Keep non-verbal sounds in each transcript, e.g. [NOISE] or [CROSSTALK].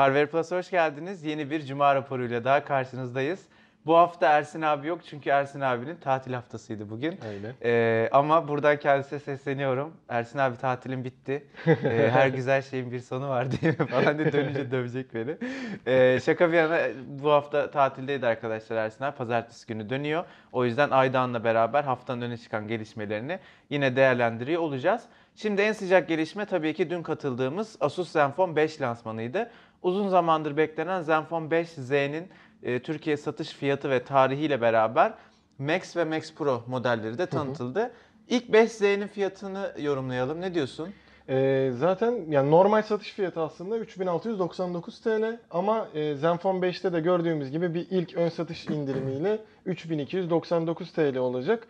Harvard Plus hoş geldiniz. Yeni bir Cuma raporuyla daha karşınızdayız. Bu hafta Ersin abi yok çünkü Ersin abinin tatil haftasıydı bugün. Aynen. Ee, ama buradan kendisine sesleniyorum. Ersin abi tatilin bitti. Ee, her [LAUGHS] güzel şeyin bir sonu var mi falan diye dönünce dövecek beni. Ee, şaka bir yana bu hafta tatildeydi arkadaşlar Ersin abi. Pazartesi günü dönüyor. O yüzden Aydoğan'la beraber haftanın öne çıkan gelişmelerini yine değerlendiriyor olacağız. Şimdi en sıcak gelişme tabii ki dün katıldığımız Asus Zenfone 5 lansmanıydı. Uzun zamandır beklenen Zenfone 5Z'nin e, Türkiye satış fiyatı ve tarihiyle beraber Max ve Max Pro modelleri de tanıtıldı. İlk 5Z'nin fiyatını yorumlayalım. Ne diyorsun? Ee, zaten yani normal satış fiyatı aslında 3699 TL ama e, Zenfone 5'te de gördüğümüz gibi bir ilk ön satış indirimiyle 3299 TL olacak.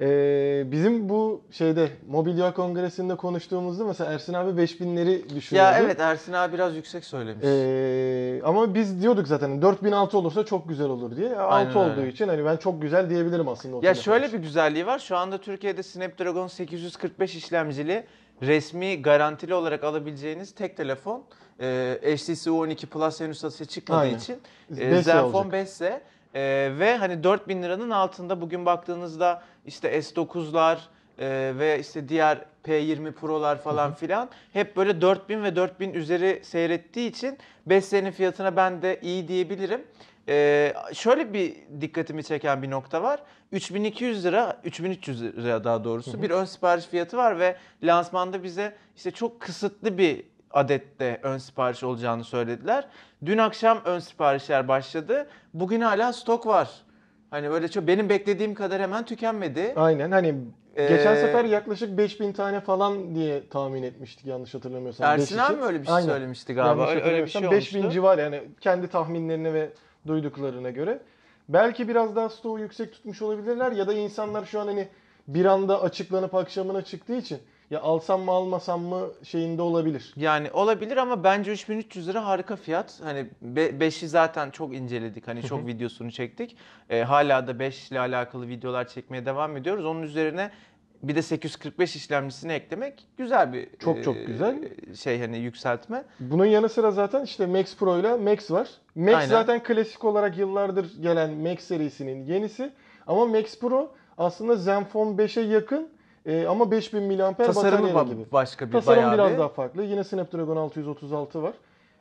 Ee, bizim bu şeyde Mobilya Kongresi'nde konuştuğumuzda mesela Ersin abi 5000'leri düşünüyordu. Ya evet Ersin abi biraz yüksek söylemiş. Ee, ama biz diyorduk zaten 4006 olursa çok güzel olur diye. 6 Aynen olduğu öyle. için hani ben çok güzel diyebilirim aslında. o Ya şöyle bir güzelliği var. Şu anda Türkiye'de Snapdragon 845 işlemcili resmi garantili olarak alabileceğiniz tek telefon. Ee, HTC U12 Plus henüz satışa çıkmadığı Aynen. için e, 5S Zenfone olacak. 5 ise e, ve hani 4000 liranın altında bugün baktığınızda işte S9'lar e, ve işte diğer P20 Pro'lar falan filan hep böyle 4000 ve 4000 üzeri seyrettiği için 5 senenin fiyatına ben de iyi diyebilirim. Ee, şöyle bir dikkatimi çeken bir nokta var. 3200 lira, 3300 lira daha doğrusu bir ön sipariş fiyatı var ve lansmanda bize işte çok kısıtlı bir adette ön sipariş olacağını söylediler. Dün akşam ön siparişler başladı. Bugün hala stok var. Hani böyle çok benim beklediğim kadar hemen tükenmedi. Aynen hani geçen Ee, sefer yaklaşık 5000 tane falan diye tahmin etmiştik yanlış hatırlamıyorsam. Ersin abi mi öyle bir şey Aynen. söylemişti galiba? Öyle, öyle bir şey hatırlamıyorsam olmuştu. 5000 civar yani kendi tahminlerine ve duyduklarına göre. Belki biraz daha stoğu yüksek tutmuş olabilirler ya da insanlar şu an hani bir anda açıklanıp akşamına çıktığı için ya alsam mı almasam mı şeyinde olabilir. Yani olabilir ama bence 3300 lira harika fiyat. Hani 5'i zaten çok inceledik. Hani çok videosunu çektik. Ee, hala da 5 ile alakalı videolar çekmeye devam ediyoruz. Onun üzerine bir de 845 işlemcisini eklemek güzel bir Çok çok e, güzel. şey hani yükseltme. Bunun yanı sıra zaten işte Max Pro ile Max var. Max Aynen. zaten klasik olarak yıllardır gelen Max serisinin yenisi. Ama Max Pro aslında Zenfone 5'e yakın e, ama 5000 mAh Tasarımı batarya ba- gibi. başka bir Tasarım bayağı biraz bir. daha farklı. Yine Snapdragon 636 var.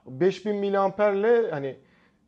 5000 mAh'le hani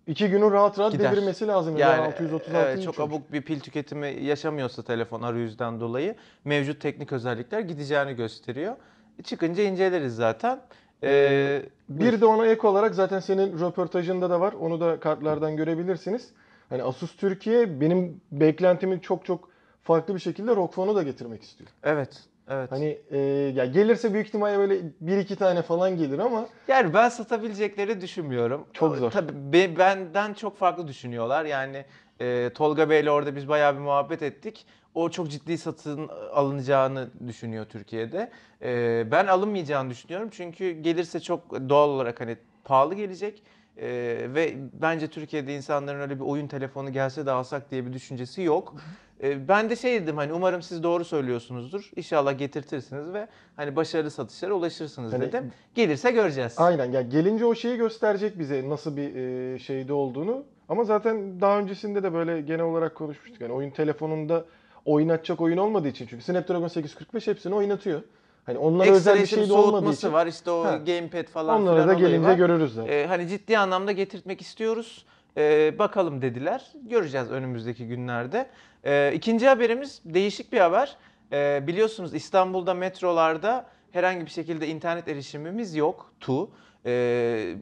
iki günü rahat rahat Gider. devirmesi lazım. Yani Yani 636 evet, çok abuk bir pil tüketimi yaşamıyorsa telefon arayüzden dolayı mevcut teknik özellikler gideceğini gösteriyor. Çıkınca inceleriz zaten. Ee, Bir de ona ek olarak zaten senin röportajında da var. Onu da kartlardan görebilirsiniz. Hani Asus Türkiye benim beklentimin çok çok farklı bir şekilde ROG Phone'u da getirmek istiyor. evet, evet. Hani e, ya gelirse büyük ihtimalle böyle bir iki tane falan gelir ama Yani ben satabilecekleri düşünmüyorum. Çok zor. Tabii be- benden çok farklı düşünüyorlar. Yani e, Tolga Bey'le orada biz bayağı bir muhabbet ettik. O çok ciddi satın alınacağını düşünüyor Türkiye'de. E, ben alınmayacağını düşünüyorum. Çünkü gelirse çok doğal olarak hani pahalı gelecek. E, ve bence Türkiye'de insanların öyle bir oyun telefonu gelse de alsak diye bir düşüncesi yok. E, ben de şey dedim hani umarım siz doğru söylüyorsunuzdur. İnşallah getirtirsiniz ve hani başarılı satışlara ulaşırsınız Hani- dedim. Gelirse göreceğiz. aynen ya gelince o şeyi gösterecek bize nasıl bir e, şeyde olduğunu. Ama zaten daha öncesinde de böyle genel olarak konuşmuştuk. Yani oyun telefonunda oynatacak oyun olmadığı için çünkü Snapdragon 845 hepsini oynatıyor. Hani onlara özel bir Ekstra şey de olmadığı için var işte o Ha. gamepad falan onlara filan da gelince var. görürüz zaten. Ee, hani ciddi anlamda getirtmek istiyoruz. Ee, bakalım dediler. Göreceğiz önümüzdeki günlerde. Ee, ikinci haberimiz değişik bir haber. Ee, biliyorsunuz İstanbul'da metrolarda herhangi bir şekilde internet erişimimiz yok. Tu. Ee,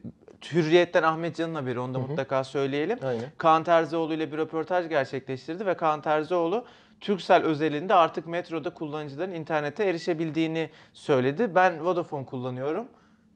Hürriyet'ten Ahmet Can'ın haberi onu da Hı hı. mutlaka söyleyelim. Aynen. Kaan Terzioğlu ile bir röportaj gerçekleştirdi ve Kaan Terzioğlu Turkcell özelinde artık metroda kullanıcıların internete erişebildiğini söyledi. Ben Vodafone kullanıyorum.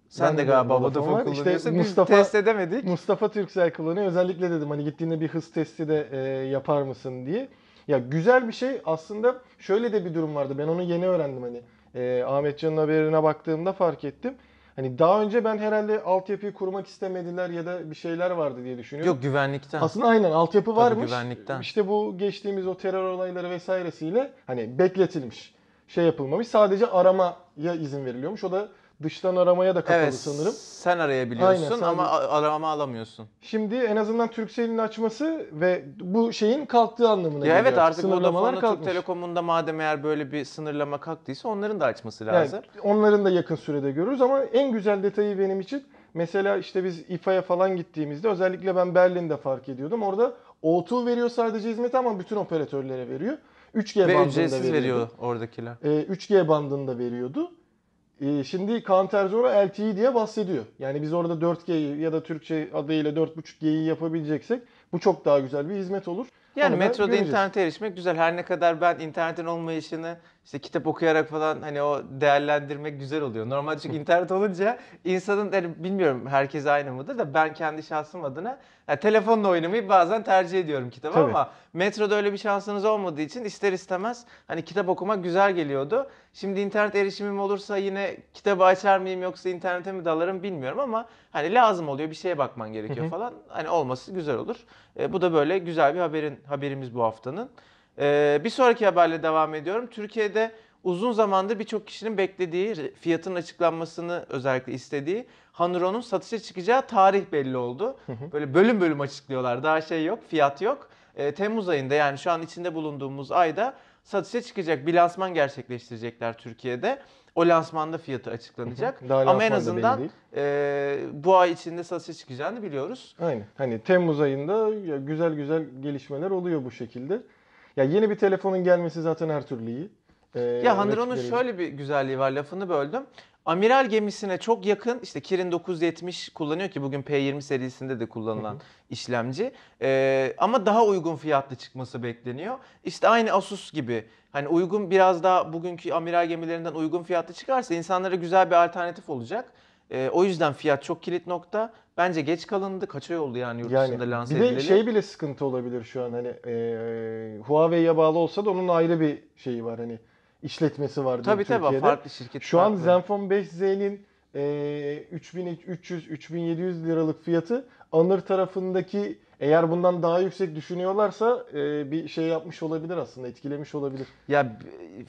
Sen Ben de galiba Vodafone var. İşte kullanıyorsun. Biz Mustafa- test edemedik. Mustafa Türksel kullanıyor. Özellikle dedim hani gittiğinde bir hız testi de e, yapar mısın diye. Ya güzel bir şey aslında şöyle de bir durum vardı. Ben onu yeni öğrendim hani. E, Ahmet Can'ın haberine baktığımda fark ettim. Hani daha önce ben herhalde altyapıyı kurmak istemediler ya da bir şeyler vardı diye düşünüyorum. Yok güvenlikten. Aslında aynen altyapı Tabii varmış. güvenlikten. İşte bu geçtiğimiz o terör olayları vesairesiyle hani bekletilmiş. şey yapılmamış. Sadece aramaya izin veriliyormuş. O da dıştan aramaya da kapalı Evet sanırım. sen arayabiliyorsun Aynen, ama sadece- a- arama alamıyorsun. Şimdi en azından Turkcell'in açması ve bu şeyin kalktığı anlamına Ya geliyor. evet artık Vodafone'la Türk kalkmış. Telekom'unda madem eğer böyle bir sınırlama kalktıysa onların da açması Yani lazım. onların da yakın sürede görürüz ama en güzel detayı benim için mesela işte biz İFA'ya falan gittiğimizde özellikle ben Berlin'de fark ediyordum. Orada O2 veriyor sadece hizmeti ama bütün operatörlere veriyor. 3G Ve bandında ücretsiz veriyordu. veriyor oradakiler. Ee, 3G bandında veriyordu. Ee, şimdi Counter Zero LTE diye bahsediyor. Yani biz orada 4G'yi ya da Türkçe adıyla 4.5G'yi yapabileceksek bu çok daha güzel bir hizmet olur. Yani Onu da metroda internete erişmek güzel. Her ne kadar ben internetin olmayışını işte kitap okuyarak falan hani o değerlendirmek güzel oluyor. Normalde çünkü [LAUGHS] internet olunca insanın hani bilmiyorum herkes aynı mıdır da ben kendi şahsım adına yani telefonla oynamayı bazen tercih ediyorum kitabı Tabii. ama metroda öyle bir şansınız olmadığı için ister istemez hani kitap okumak güzel geliyordu. Şimdi internet erişimim olursa yine kitabı açar mıyım yoksa internete mi dalarım bilmiyorum ama hani lazım oluyor bir şeye bakman gerekiyor falan. Hani olması güzel olur. E, bu da böyle güzel bir haberin haberimiz bu haftanın. E, bir sonraki haberle devam ediyorum. Türkiye'de uzun zamandır birçok kişinin beklediği, fiyatın açıklanmasını özellikle istediği Hanuron'un satışa çıkacağı tarih belli oldu. Böyle bölüm bölüm açıklıyorlar. Daha şey yok, fiyat yok. E, Temmuz ayında yani şu an içinde bulunduğumuz ayda satışa çıkacak. Bir lansman gerçekleştirecekler Türkiye'de. O lansmanda fiyatı açıklanacak. Daha Ama en azından e, bu ay içinde satışa çıkacağını biliyoruz. Aynen. Hani Temmuz ayında güzel güzel gelişmeler oluyor bu şekilde. Ya yeni bir telefonun gelmesi zaten her türlü iyi. Ee, Ya rakipleri- şöyle bir güzelliği var lafını böldüm. Amiral gemisine çok yakın işte Kirin 970 kullanıyor ki bugün P20 serisinde de kullanılan işlemci. Ee, ama daha uygun fiyatlı çıkması bekleniyor. İşte aynı Asus gibi hani uygun biraz daha bugünkü amiral gemilerinden uygun fiyatlı çıkarsa insanlara güzel bir alternatif olacak. Ee, o yüzden fiyat çok kilit nokta. Bence geç kalındı. Kaç ay oldu yani yurt dışında Yani lanse bir de edileli? şey bile sıkıntı olabilir şu an hani e, Huawei'ye bağlı olsa da onun ayrı bir şeyi var hani işletmesi var Tabii tabii Türkiye'de. farklı şirket. Şu an farklı. Zenfone 5Z'nin e, 3300-3700 liralık fiyatı Anır tarafındaki eğer bundan daha yüksek düşünüyorlarsa e, bir şey yapmış olabilir aslında etkilemiş olabilir. Ya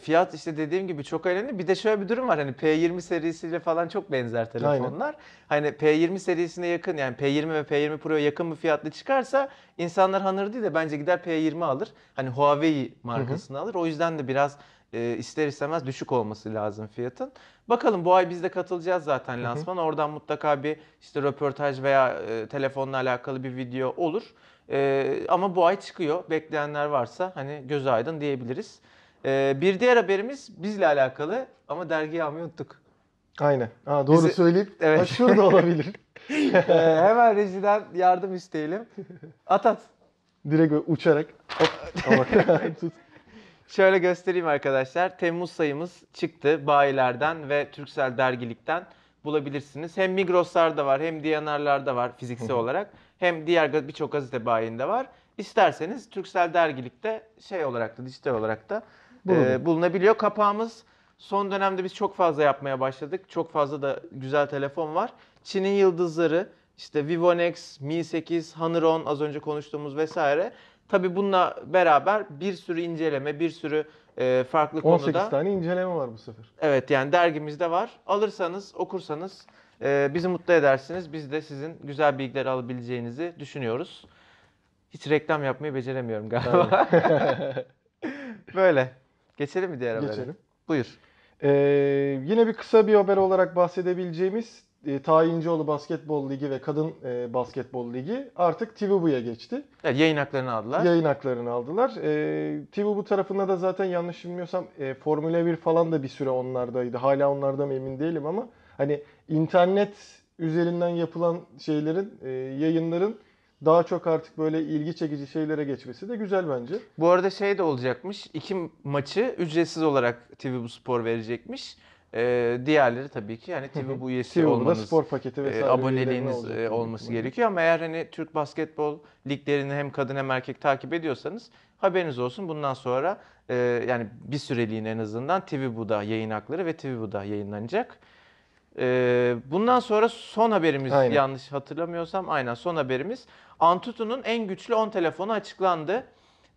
fiyat işte dediğim gibi çok önemli. Bir de şöyle bir durum var hani P20 serisiyle falan çok benzer telefonlar. Hani P20 serisine yakın yani P20 ve P20 Pro'ya yakın bir fiyatlı çıkarsa insanlar Honor değil de bence gider P20 alır. Hani Huawei markasını alır. O yüzden de biraz e, ister istemez düşük olması lazım fiyatın. Bakalım bu ay biz de katılacağız zaten lansman. Oradan mutlaka bir işte röportaj veya e, telefonla alakalı bir video olur. E, ama bu ay çıkıyor. Bekleyenler varsa hani gözü aydın diyebiliriz. Ee, bir diğer haberimiz bizle alakalı ama dergiyi almayı unuttuk. Aynen. Ha, doğru Bizi- söyleyip Evet. şurada olabilir. Ee, [LAUGHS] hemen rejiden yardım isteyelim. At at. Direkt uçarak hop tut. [LAUGHS] Şöyle göstereyim arkadaşlar. Temmuz sayımız çıktı bayilerden ve Türksel dergilikten bulabilirsiniz. Hem Migros'larda var hem Diyanar'larda var fiziksel olarak. Hem diğer birçok gazete bayinde var. İsterseniz Türksel dergilikte şey olarak da dijital olarak da e, bulunabiliyor. Kapağımız son dönemde biz çok fazla yapmaya başladık. Çok fazla da güzel telefon var. Çin'in yıldızları işte Vivo Nex, Mi 8, Honor 10 az önce konuştuğumuz vesaire. Tabii bununla beraber bir sürü inceleme, bir sürü e, farklı 18 konuda. tane inceleme var bu sefer. Evet yani dergimizde var. Alırsanız, okursanız e, bizi mutlu edersiniz. Biz de sizin güzel bilgiler alabileceğinizi düşünüyoruz. Hiç reklam yapmayı beceremiyorum galiba. [LAUGHS] Böyle. Geçelim mi diğer habere? Geçelim. Buyur. Ee, yine bir kısa bir haber olarak bahsedebileceğimiz e, Tayincioğlu Basketbol Ligi ve Kadın e, Basketbol Ligi artık TVBU'ya geçti. Evet, yayın haklarını aldılar. Yayın haklarını aldılar. E, TVBU tarafında da zaten yanlış bilmiyorsam e, Formula 1 falan da bir süre onlardaydı. Hala onlarda mı emin değilim ama hani internet üzerinden yapılan şeylerin, e, yayınların daha çok artık böyle ilgi çekici şeylere geçmesi de güzel bence. Bu arada şey de olacakmış. iki maçı ücretsiz olarak TV Bu Spor verecekmiş. Ee, diğerleri tabii ki yani TV Bu üyesi olmanız, spor paketi e, vesaire. aboneliğiniz e, olacak büyük olması ihtimalle. gerekiyor. Ama eğer hani Türk basketbol liglerini hem kadın hem erkek takip ediyorsanız haberiniz olsun. Bundan sonra e, yani bir süreliğine en azından TV Bu'da yayın hakları ve TV Bu'da yayınlanacak. E, bundan sonra son haberimiz Aynen. yanlış hatırlamıyorsam aynen son haberimiz. Antutu'nun en güçlü 10 telefonu açıklandı.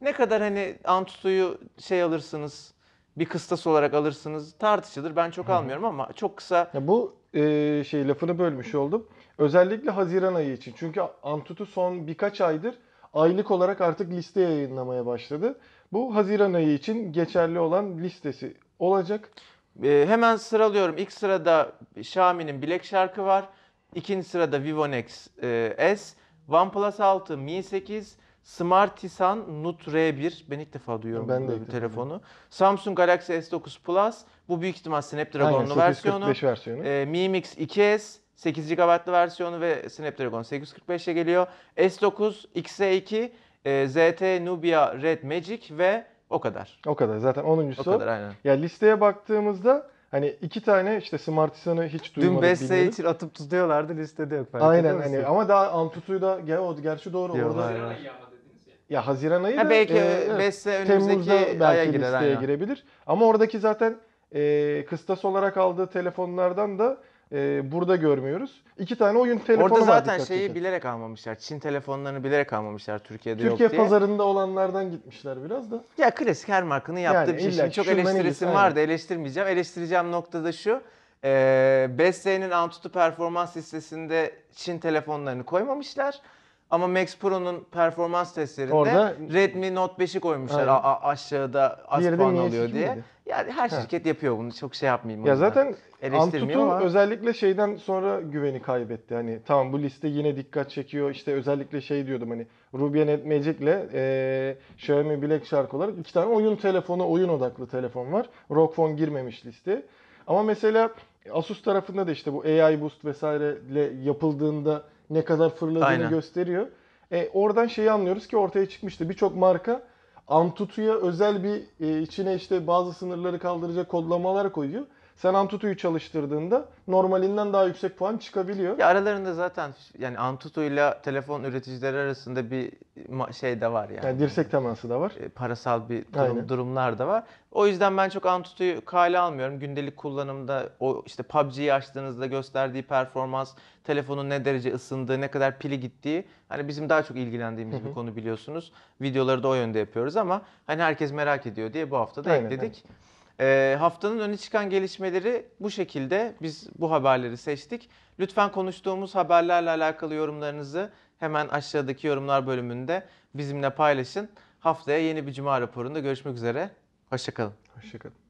Ne kadar hani Antutu'yu şey alırsınız bir kıstas olarak alırsınız tartışılır. Ben çok almıyorum ama çok kısa Ya bu e, şey lafını bölmüş oldum. Özellikle Haziran ayı için. Çünkü Antutu son birkaç aydır aylık olarak artık liste yayınlamaya başladı. Bu Haziran ayı için geçerli olan listesi olacak. Ee, hemen sıralıyorum. İlk sırada Xiaomi'nin Black Shark'ı var. İkinci sırada Vivo Nex e, S, OnePlus 6, Mi 8, Smartisan Note R1. Ben ilk defa duyuyorum Ben de defa telefonu. Samsung Galaxy S9 Plus. Bu büyük ihtimal Snapdragon'lu versiyonu. 845 versiyonu. E, Mi Mix 2S 8 GB'lı versiyonu ve Snapdragon 845'e geliyor. S9, XE2, e, ZT Nubia Red Magic ve o kadar. O kadar. Zaten 10. O kadar aynen. Ya listeye baktığımızda hani iki tane işte Smartisan'ı hiç Dün duymadık Beste bilmiyorduk. için atıp tutuyorlardı listede yok. Aynen hani ama daha Antutu'yu da gel o gerçi doğru Diyorlar. orada ya. Ya Haziran ayı Ha da belki e, Beste önümüzdeki Temmuz'da aya belki girer listeye aynen. girebilir. Ama oradaki zaten e, kıstas olarak aldığı telefonlardan da e, burada görmüyoruz. İki tane oyun telefonu Orada var zaten dikkat şeyi çeken. bilerek almamışlar. Çin telefonlarını bilerek almamışlar Türkiye'de Türkiye yok diye. pazarında olanlardan gitmişler biraz da. Ya klasik her markanın yaptığı Yani bir şey. Şimdi çok iyisi, vardı. Eleştirmeyeceğim. Eleştireceğim nokta da şu. Ee, Beste'nin Antutu performans listesinde Çin telefonlarını koymamışlar. Ama Max Pro'nun performans testlerinde Orada- Redmi Note 5'i koymuşlar a- a- aşağıda az Diğeri de puan Mi alıyor S2 diye. miydi? Yani her şirket yapıyor bunu. Çok şey yapmayayım. Ya zaten Antutu ama- özellikle şeyden sonra güveni kaybetti. Hani tamam bu liste yine dikkat çekiyor. İşte özellikle şey diyordum hani Rubian Net Magic'le e, Xiaomi Black Shark olarak iki tane oyun telefonu, oyun odaklı telefon var. ROG Phone girmemiş listeye. Ama mesela Asus tarafında da işte bu AI Boost vesaireyle yapıldığında ne kadar fırladığını Aynen. gösteriyor. E, oradan şeyi anlıyoruz ki ortaya çıkmıştı. Birçok marka Antutu'ya özel bir e, içine işte bazı sınırları kaldıracak kodlamalar koyuyor. Sen Antutu'yu çalıştırdığında normalinden daha yüksek puan çıkabiliyor. Ya aralarında zaten yani Antutu ile telefon üreticileri arasında bir şey de var yani. Yani dirsek teması da var. E, parasal bir durum, Aynen. durumlar da var. O yüzden ben çok Antutu'yu kale almıyorum. Gündelik kullanımda o işte PUBG'yi açtığınızda gösterdiği performans, telefonun ne derece ısındığı, ne kadar pili gittiği hani bizim daha çok ilgilendiğimiz bir konu biliyorsunuz. Videoları da o yönde yapıyoruz ama hani herkes merak ediyor diye bu hafta da Aynen, ekledik. E, haftanın öne çıkan gelişmeleri bu şekilde. Biz bu haberleri seçtik. Lütfen konuştuğumuz haberlerle alakalı yorumlarınızı hemen aşağıdaki yorumlar bölümünde bizimle paylaşın. Haftaya yeni bir cuma raporunda görüşmek üzere. Hoşçakalın. Hoşçakalın.